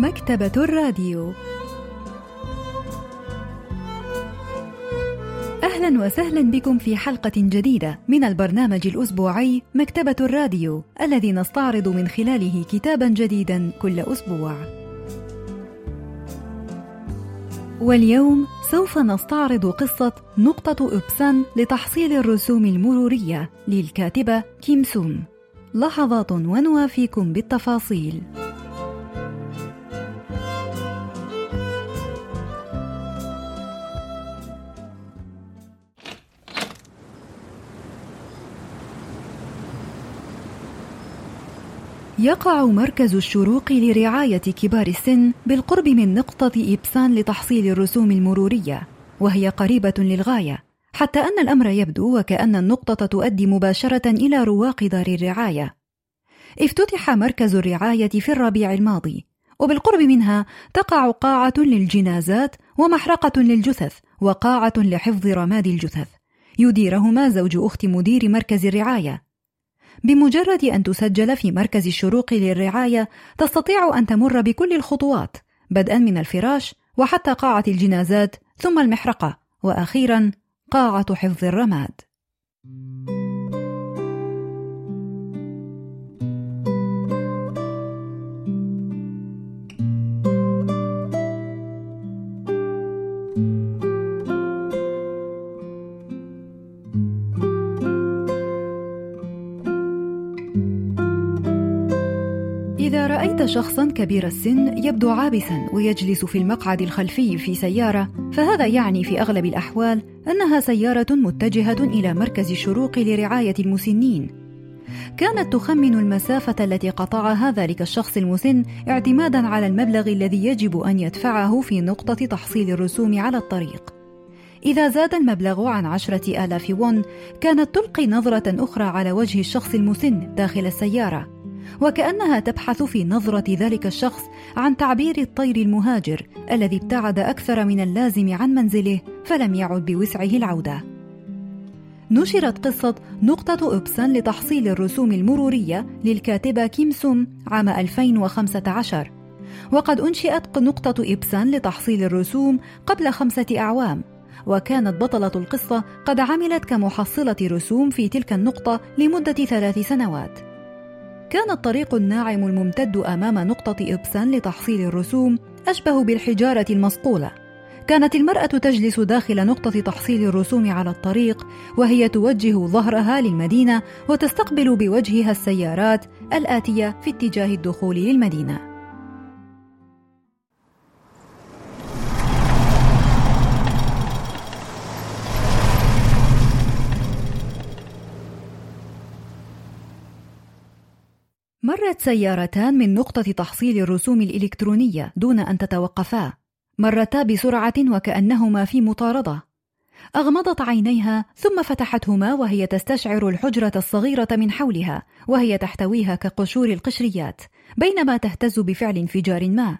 مكتبة الراديو أهلا وسهلا بكم في حلقة جديدة من البرنامج الأسبوعي مكتبة الراديو الذي نستعرض من خلاله كتابا جديدا كل أسبوع. واليوم سوف نستعرض قصة نقطة إبسان لتحصيل الرسوم المرورية للكاتبة كيم سون. لحظات ونوافيكم بالتفاصيل. يقع مركز الشروق لرعاية كبار السن بالقرب من نقطة إبسان لتحصيل الرسوم المرورية، وهي قريبة للغاية، حتى أن الأمر يبدو وكأن النقطة تؤدي مباشرة إلى رواق دار الرعاية. افتتح مركز الرعاية في الربيع الماضي، وبالقرب منها تقع قاعة للجنازات ومحرقة للجثث وقاعة لحفظ رماد الجثث، يديرهما زوج أخت مدير مركز الرعاية. بمجرد أن تسجل في مركز الشروق للرعاية تستطيع أن تمر بكل الخطوات بدءا من الفراش وحتى قاعة الجنازات ثم المحرقة وأخيرا قاعة حفظ الرماد. رأيت شخصا كبير السن يبدو عابسا ويجلس في المقعد الخلفي في سيارة فهذا يعني في أغلب الأحوال أنها سيارة متجهة إلى مركز الشروق لرعاية المسنين. كانت تخمن المسافة التي قطعها ذلك الشخص المسن اعتمادا على المبلغ الذي يجب أن يدفعه في نقطة تحصيل الرسوم على الطريق. إذا زاد المبلغ عن عشرة آلاف وون كانت تلقي نظرة أخرى على وجه الشخص المسن داخل السيارة. وكأنها تبحث في نظرة ذلك الشخص عن تعبير الطير المهاجر الذي ابتعد أكثر من اللازم عن منزله فلم يعد بوسعه العودة. نشرت قصة نقطة إبسان لتحصيل الرسوم المرورية للكاتبة كيم سوم عام 2015 وقد أنشئت نقطة إبسان لتحصيل الرسوم قبل خمسة أعوام. وكانت بطلة القصة قد عملت كمحصلة رسوم في تلك النقطة لمدة ثلاث سنوات. كان الطريق الناعم الممتد أمام نقطة إبسان لتحصيل الرسوم أشبه بالحجارة المصقولة. كانت المرأة تجلس داخل نقطة تحصيل الرسوم على الطريق وهي توجه ظهرها للمدينة وتستقبل بوجهها السيارات الآتية في اتجاه الدخول للمدينة. مرت سيارتان من نقطة تحصيل الرسوم الإلكترونية دون أن تتوقفا. مرتا بسرعة وكأنهما في مطاردة. أغمضت عينيها ثم فتحتهما وهي تستشعر الحجرة الصغيرة من حولها وهي تحتويها كقشور القشريات بينما تهتز بفعل انفجار ما.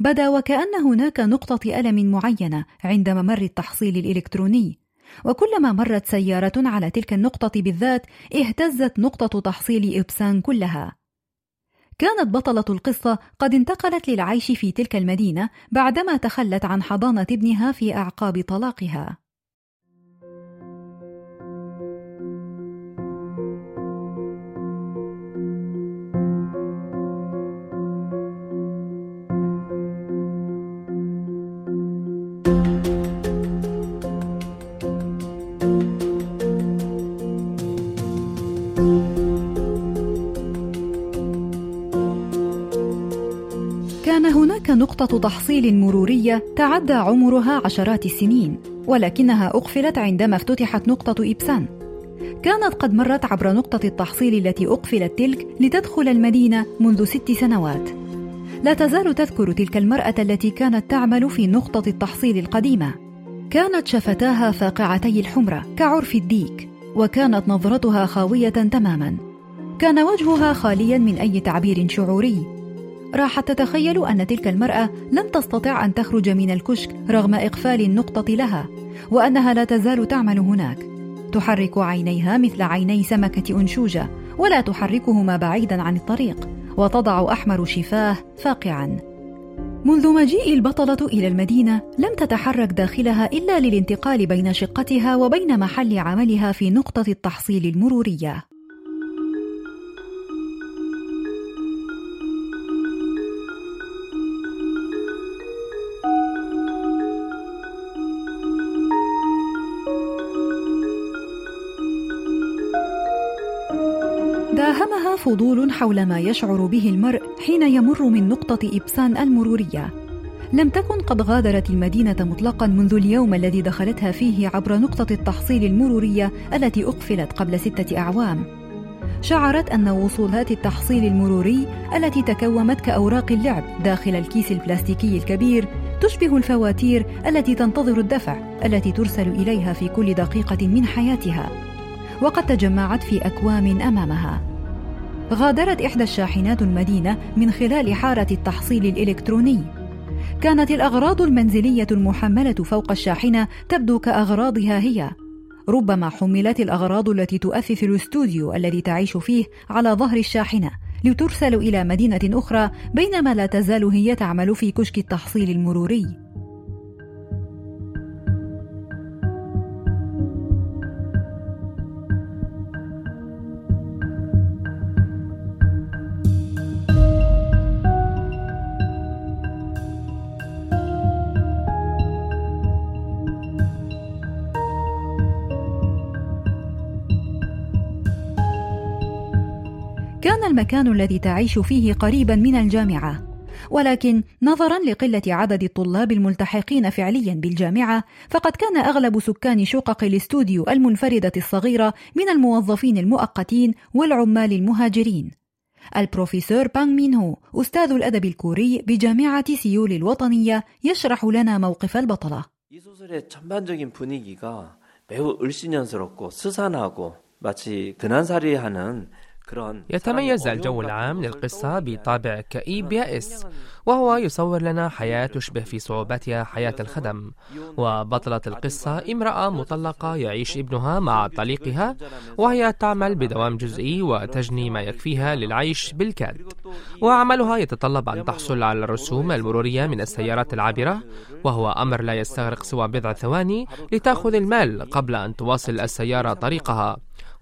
بدا وكأن هناك نقطة ألم معينة عند ممر التحصيل الإلكتروني. وكلما مرت سيارة على تلك النقطة بالذات اهتزت نقطة تحصيل إبسان كلها. كانت بطلة القصة قد انتقلت للعيش في تلك المدينة بعدما تخلت عن حضانة ابنها في أعقاب طلاقها. نقطة تحصيل مرورية تعدى عمرها عشرات السنين، ولكنها أقفلت عندما افتتحت نقطة إبسان. كانت قد مرت عبر نقطة التحصيل التي أقفلت تلك لتدخل المدينة منذ ست سنوات. لا تزال تذكر تلك المرأة التي كانت تعمل في نقطة التحصيل القديمة. كانت شفتاها فاقعتي الحمرة كعرف الديك، وكانت نظرتها خاوية تماما. كان وجهها خاليا من أي تعبير شعوري، راحت تتخيل أن تلك المرأة لم تستطع أن تخرج من الكشك رغم إقفال النقطة لها وأنها لا تزال تعمل هناك تحرك عينيها مثل عيني سمكة أنشوجة ولا تحركهما بعيدا عن الطريق وتضع أحمر شفاه فاقعا منذ مجيء البطلة إلى المدينة لم تتحرك داخلها إلا للانتقال بين شقتها وبين محل عملها في نقطة التحصيل المرورية. فضول حول ما يشعر به المرء حين يمر من نقطة إبسان المرورية. لم تكن قد غادرت المدينة مطلقا منذ اليوم الذي دخلتها فيه عبر نقطة التحصيل المرورية التي أقفلت قبل ستة أعوام. شعرت أن وصولات التحصيل المروري التي تكومت كأوراق اللعب داخل الكيس البلاستيكي الكبير تشبه الفواتير التي تنتظر الدفع التي ترسل إليها في كل دقيقة من حياتها. وقد تجمعت في أكوام أمامها. غادرت إحدى الشاحنات المدينة من خلال حارة التحصيل الإلكتروني. كانت الأغراض المنزلية المحملة فوق الشاحنة تبدو كأغراضها هي. ربما حملت الأغراض التي تؤثث الاستوديو الذي تعيش فيه على ظهر الشاحنة لترسل إلى مدينة أخرى بينما لا تزال هي تعمل في كشك التحصيل المروري. المكان الذي تعيش فيه قريبا من الجامعه ولكن نظرا لقله عدد الطلاب الملتحقين فعليا بالجامعه فقد كان اغلب سكان شقق الاستوديو المنفرده الصغيره من الموظفين المؤقتين والعمال المهاجرين البروفيسور بانغ مين هو أستاذ الأدب الكوري بجامعة سيول الوطنية يشرح لنا موقف البطلة. 이 소설의 전반적인 분위기가 매우 을씨년스럽고 스산하고 마치 근한살이하는 يتميز الجو العام للقصة بطابع كئيب يائس وهو يصور لنا حياة تشبه في صعوبتها حياة الخدم. وبطلة القصة امرأة مطلقة يعيش ابنها مع طليقها وهي تعمل بدوام جزئي وتجني ما يكفيها للعيش بالكاد. وعملها يتطلب أن تحصل على الرسوم المرورية من السيارات العابرة وهو أمر لا يستغرق سوى بضع ثواني لتأخذ المال قبل أن تواصل السيارة طريقها.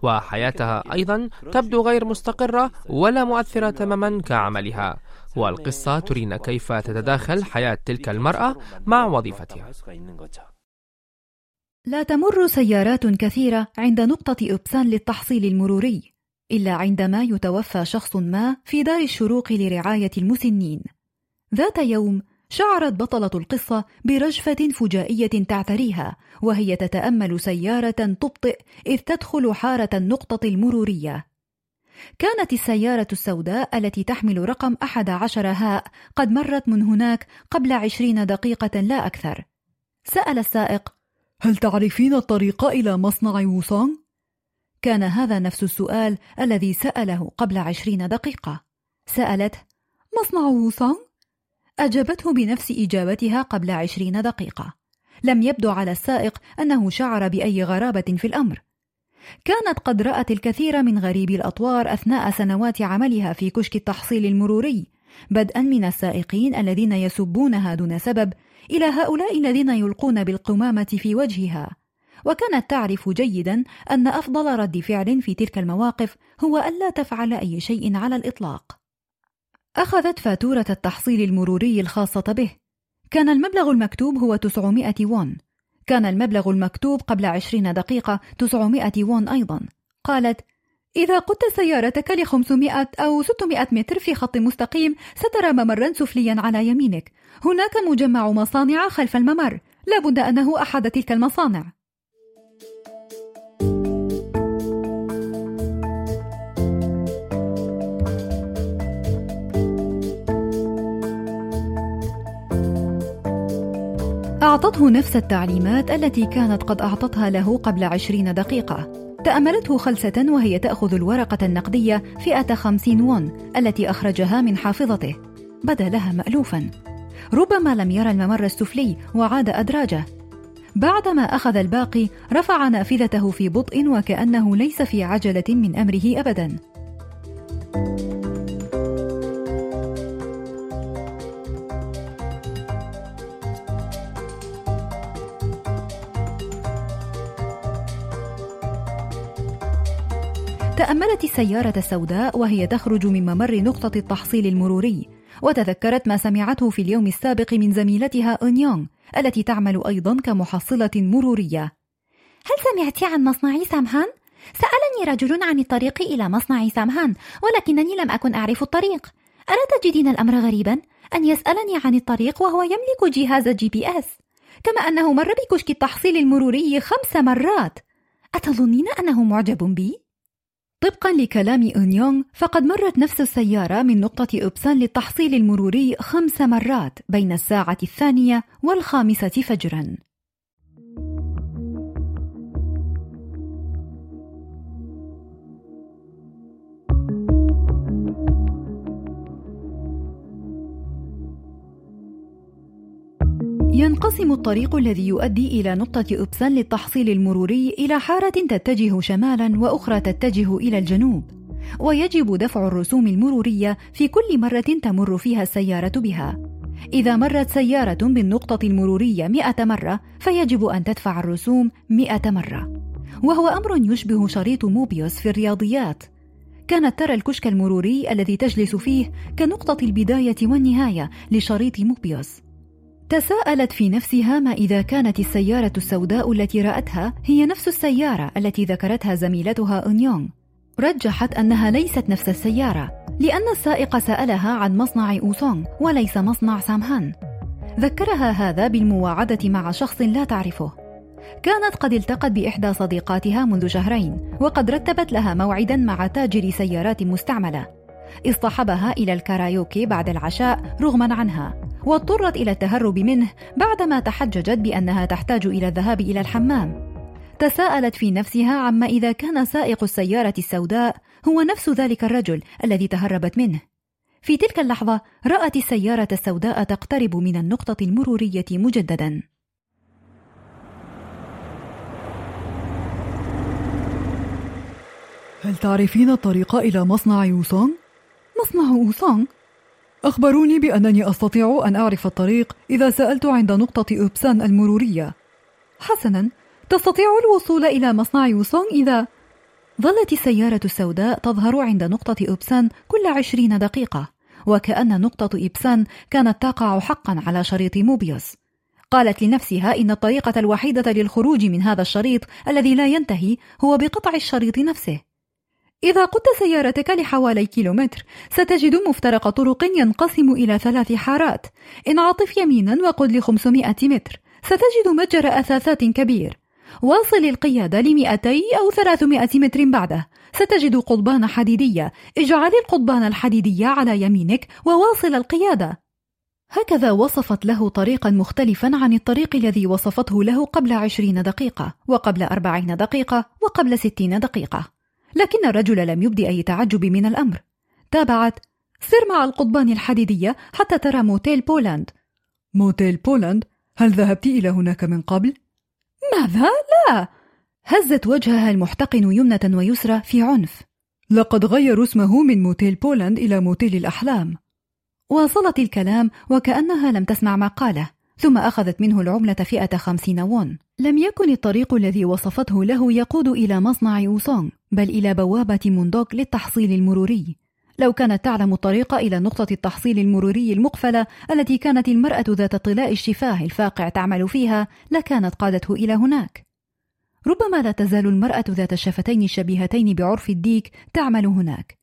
وحياتها أيضا تبدو غير مستقرة ولا مؤثرة تماما كعملها. والقصة ترينا كيف تتداخل حياة تلك المرأة مع وظيفتها. لا تمر سيارات كثيرة عند نقطة إبسان للتحصيل المروري إلا عندما يتوفى شخص ما في دار الشروق لرعاية المسنين. ذات يوم شعرت بطلة القصة برجفة فجائية تعتريها وهي تتأمل سيارة تبطئ إذ تدخل حارة النقطة المرورية. كانت السيارة السوداء التي تحمل رقم أحد عشر هاء قد مرت من هناك قبل عشرين دقيقة لا أكثر. سأل السائق: هل تعرفين الطريق إلى مصنع ووسونغ؟ كان هذا نفس السؤال الذي سأله قبل عشرين دقيقة. سألته: مصنع ووسونغ؟ أجابته بنفس إجابتها قبل عشرين دقيقة. لم يبدو على السائق أنه شعر بأي غرابة في الأمر. كانت قد رأت الكثير من غريبي الأطوار أثناء سنوات عملها في كشك التحصيل المروري بدءا من السائقين الذين يسبونها دون سبب إلى هؤلاء الذين يلقون بالقمامة في وجهها. وكانت تعرف جيدا أن أفضل رد فعل في تلك المواقف هو ألا تفعل أي شيء على الإطلاق. أخذت فاتورة التحصيل المروري الخاصة به. كان المبلغ المكتوب هو 900 وون كان المبلغ المكتوب قبل عشرين دقيقة 900 وون أيضا. قالت إذا قدت سيارتك ل 500 أو 600 متر في خط مستقيم سترى ممرا سفليا على يمينك. هناك مجمع مصانع خلف الممر. لابد أنه أحد تلك المصانع. أعطته نفس التعليمات التي كانت قد أعطتها له قبل عشرين دقيقة. تأملته خلسة وهي تأخذ الورقة النقدية فئة خمسين وون التي أخرجها من حافظته. بدا لها مألوفا. ربما لم يرى الممر السفلي وعاد أدراجه. بعدما أخذ الباقي رفع نافذته في بطء وكأنه ليس في عجلة من أمره أبدا. تأملت السيارة السوداء وهي تخرج من ممر نقطة التحصيل المروري وتذكرت ما سمعته في اليوم السابق من زميلتها أونيونغ التي تعمل أيضا كمحصلة مرورية هل سمعت عن مصنع سامهان؟ سألني رجل عن الطريق إلى مصنع سامهان ولكنني لم أكن أعرف الطريق ألا تجدين الأمر غريبا؟ أن يسألني عن الطريق وهو يملك جهاز جي بي إس كما أنه مر بكشك التحصيل المروري خمس مرات أتظنين أنه معجب بي؟ طبقا لكلام أونيونغ فقد مرت نفس السيارة من نقطة أوبسان للتحصيل المروري خمس مرات بين الساعة الثانية والخامسة فجرا. ينقسم الطريق الذي يؤدي إلى نقطة أبسان للتحصيل المروري إلى حارة تتجه شمالا وأخرى تتجه إلى الجنوب. ويجب دفع الرسوم المرورية في كل مرة تمر فيها السيارة بها. إذا مرت سيارة بالنقطة المرورية مئة مرة فيجب أن تدفع الرسوم مئة مرة. وهو أمر يشبه شريط موبيوس في الرياضيات. كانت ترى الكشك المروري الذي تجلس فيه كنقطة البداية والنهاية لشريط موبيوس. تساءلت في نفسها ما إذا كانت السيارة السوداء التي رأتها هي نفس السيارة التي ذكرتها زميلتها اونيونغ رجحت أنها ليست نفس السيارة لأن السائق سألها عن مصنع أوسونغ وليس مصنع سامهان. ذكرها هذا بالمواعدة مع شخص لا تعرفه. كانت قد التقت بإحدى صديقاتها منذ شهرين وقد رتبت لها موعدا مع تاجر سيارات مستعملة. اصطحبها إلى الكارايوكي بعد العشاء رغما عنها. واضطرت إلى التهرب منه بعدما تحججت بأنها تحتاج إلى الذهاب إلى الحمام تساءلت في نفسها عما إذا كان سائق السيارة السوداء هو نفس ذلك الرجل الذي تهربت منه في تلك اللحظة رأت السيارة السوداء تقترب من النقطة المرورية مجددا هل تعرفين الطريق إلى مصنع يوسونغ؟ مصنع يوسونغ؟ أخبروني بأنني أستطيع أن أعرف الطريق إذا سألت عند نقطة أوبسان المرورية. حسنا، تستطيع الوصول إلى مصنع يوسونغ إذا ظلت السيارة السوداء تظهر عند نقطة إبسان كل عشرين دقيقة وكأن نقطة إبسان كانت تقع حقا على شريط موبيوس قالت لنفسها إن الطريقة الوحيدة للخروج من هذا الشريط الذي لا ينتهي هو بقطع الشريط نفسه إذا قدت سيارتك لحوالي كيلومتر ستجد مفترق طرق ينقسم إلى ثلاث حارات. انعطف يمينا وقد ل 500 متر ستجد متجر أثاثات كبير. واصل القيادة لمئتي أو 300 متر بعده. ستجد قضبان حديدية. اجعل القضبان الحديدية على يمينك وواصل القيادة. هكذا وصفت له طريقا مختلفا عن الطريق الذي وصفته له قبل عشرين دقيقة وقبل أربعين دقيقة وقبل ستين دقيقة. لكن الرجل لم يبدي أي تعجب من الأمر تابعت سر مع القضبان الحديدية حتى ترى موتيل بولاند موتيل بولاند؟ هل ذهبت إلى هناك من قبل؟ ماذا؟ لا هزت وجهها المحتقن يمنة ويسرى في عنف لقد غيروا اسمه من موتيل بولاند إلى موتيل الأحلام واصلت الكلام وكأنها لم تسمع ما قاله ثم أخذت منه العملة فئة خمسين وون لم يكن الطريق الذي وصفته له يقود إلى مصنع يوسونغ بل إلى بوابة موندوك للتحصيل المروري. لو كانت تعلم الطريق إلى نقطة التحصيل المروري المقفلة التي كانت المرأة ذات طلاء الشفاه الفاقع تعمل فيها لكانت قادته إلى هناك. ربما لا تزال المرأة ذات الشفتين الشبيهتين بعرف الديك تعمل هناك.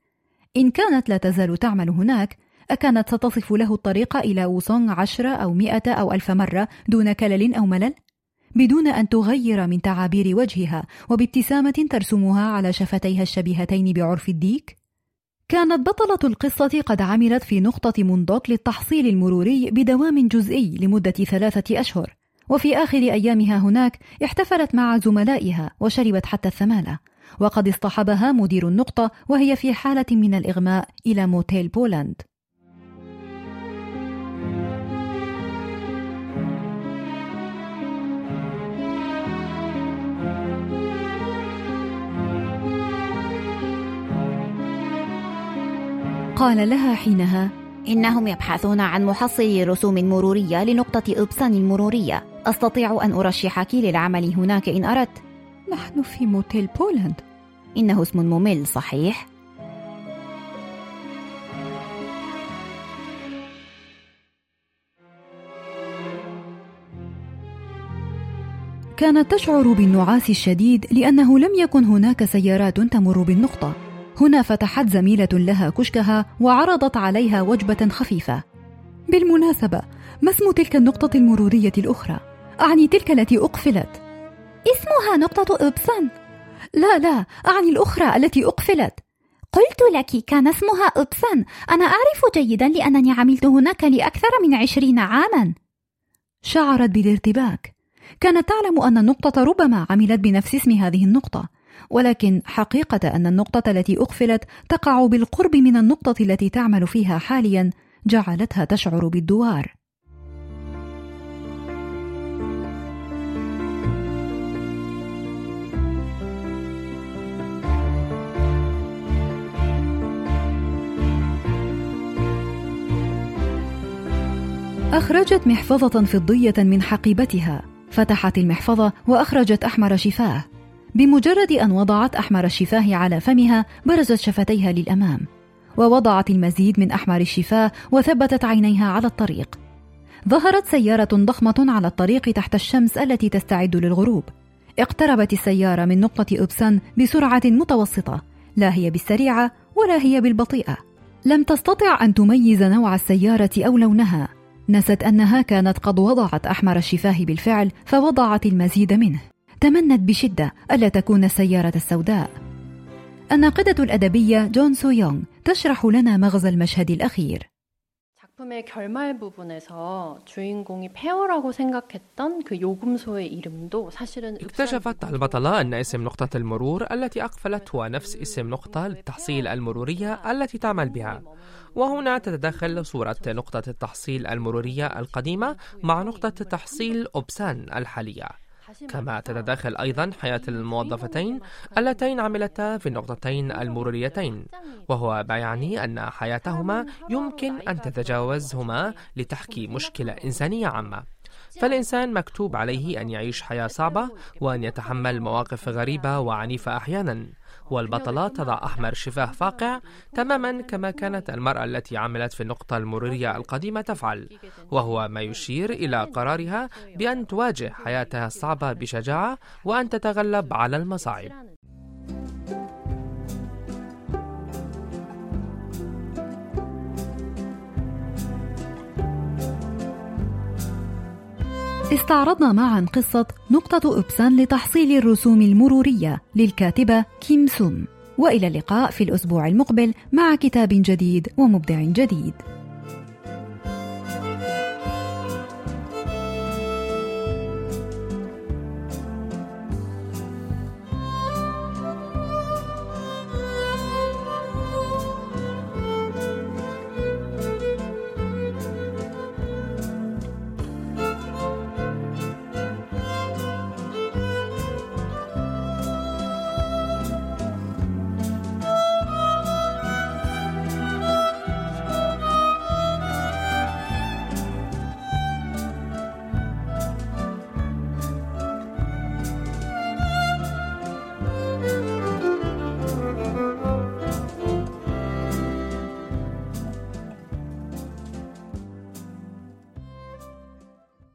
إن كانت لا تزال تعمل هناك أكانت ستصف له الطريق إلى ووسونغ عشرة أو مئة أو ألف مرة دون كلل أو ملل؟ بدون أن تغير من تعابير وجهها وبابتسامة ترسمها على شفتيها الشبيهتين بعرف الديك؟ كانت بطلة القصة قد عملت في نقطة موندوك للتحصيل المروري بدوام جزئي لمدة ثلاثة أشهر، وفي آخر أيامها هناك احتفلت مع زملائها وشربت حتى الثمالة، وقد اصطحبها مدير النقطة وهي في حالة من الإغماء إلى موتيل بولاند. قال لها حينها إنهم يبحثون عن محصل رسوم مرورية لنقطة إبسان المرورية. أستطيع أن أرشحك للعمل هناك إن أردت. نحن في موتيل بولاند إنه اسم ممل صحيح؟ كانت تشعر بالنعاس الشديد لأنه لم يكن هناك سيارات تمر بالنقطة. هنا فتحت زميلة لها كشكها وعرضت عليها وجبة خفيفة. بالمناسبة ما اسم تلك النقطة المرورية الأخرى؟ أعني تلك التي أقفلت. اسمها نقطة إبسن لا لا أعني الأخرى التي أقفلت. قلت لك كان اسمها إبسن أنا أعرف جيدا لأنني عملت هناك لأكثر من عشرين عاما. شعرت بالارتباك. كانت تعلم أن النقطة ربما عملت بنفس اسم هذه النقطة. ولكن حقيقة أن النقطة التي أقفلت تقع بالقرب من النقطة التي تعمل فيها حاليا جعلتها تشعر بالدوار. أخرجت محفظة فضية من حقيبتها. فتحت المحفظة وأخرجت أحمر شفاه. بمجرد أن وضعت أحمر الشفاه على فمها برزت شفتيها للأمام ووضعت المزيد من أحمر الشفاه وثبتت عينيها على الطريق. ظهرت سيارة ضخمة على الطريق تحت الشمس التي تستعد للغروب. اقتربت السيارة من نقطة أبسان بسرعة متوسطة لا هي بالسريعة ولا هي بالبطيئة. لم تستطع أن تميز نوع السيارة أو لونها. نست أنها كانت قد وضعت أحمر الشفاه بالفعل فوضعت المزيد منه. تمنت بشدة ألا تكون السيارة السوداء الناقدة الأدبية جون سو يونغ تشرح لنا مغزى المشهد الأخير 작품의 결말 부분에서 주인공이 페어라고 생각했던 그 요금소의 이름도 사실은 اكتشفت البطلة أن اسم نقطة المرور التي أقفلت هو نفس اسم نقطة للتحصيل المرورية التي تعمل بها وهنا تتدخل صورة نقطة التحصيل المرورية القديمة مع نقطة تحصيل أوبسان الحالية كما تتداخل أيضا حياة الموظفتين اللتين عملتا في النقطتين المروريتين. وهو ما يعني أن حياتهما يمكن أن تتجاوزهما لتحكي مشكلة إنسانية عامة. فالإنسان مكتوب عليه أن يعيش حياة صعبة وأن يتحمل مواقف غريبة وعنيفة أحيانا. والبطلة تضع أحمر شفاه فاقع تماما كما كانت المرأة التي عملت في النقطة المرورية القديمة تفعل وهو ما يشير إلى قرارها بأن تواجه حياتها الصعبة بشجاعة وأن تتغلب على المصاعب. استعرضنا معا قصة نقطة إبسان لتحصيل الرسوم المرورية للكاتبة كيم سون وإلى اللقاء في الأسبوع المقبل مع كتاب جديد ومبدع جديد.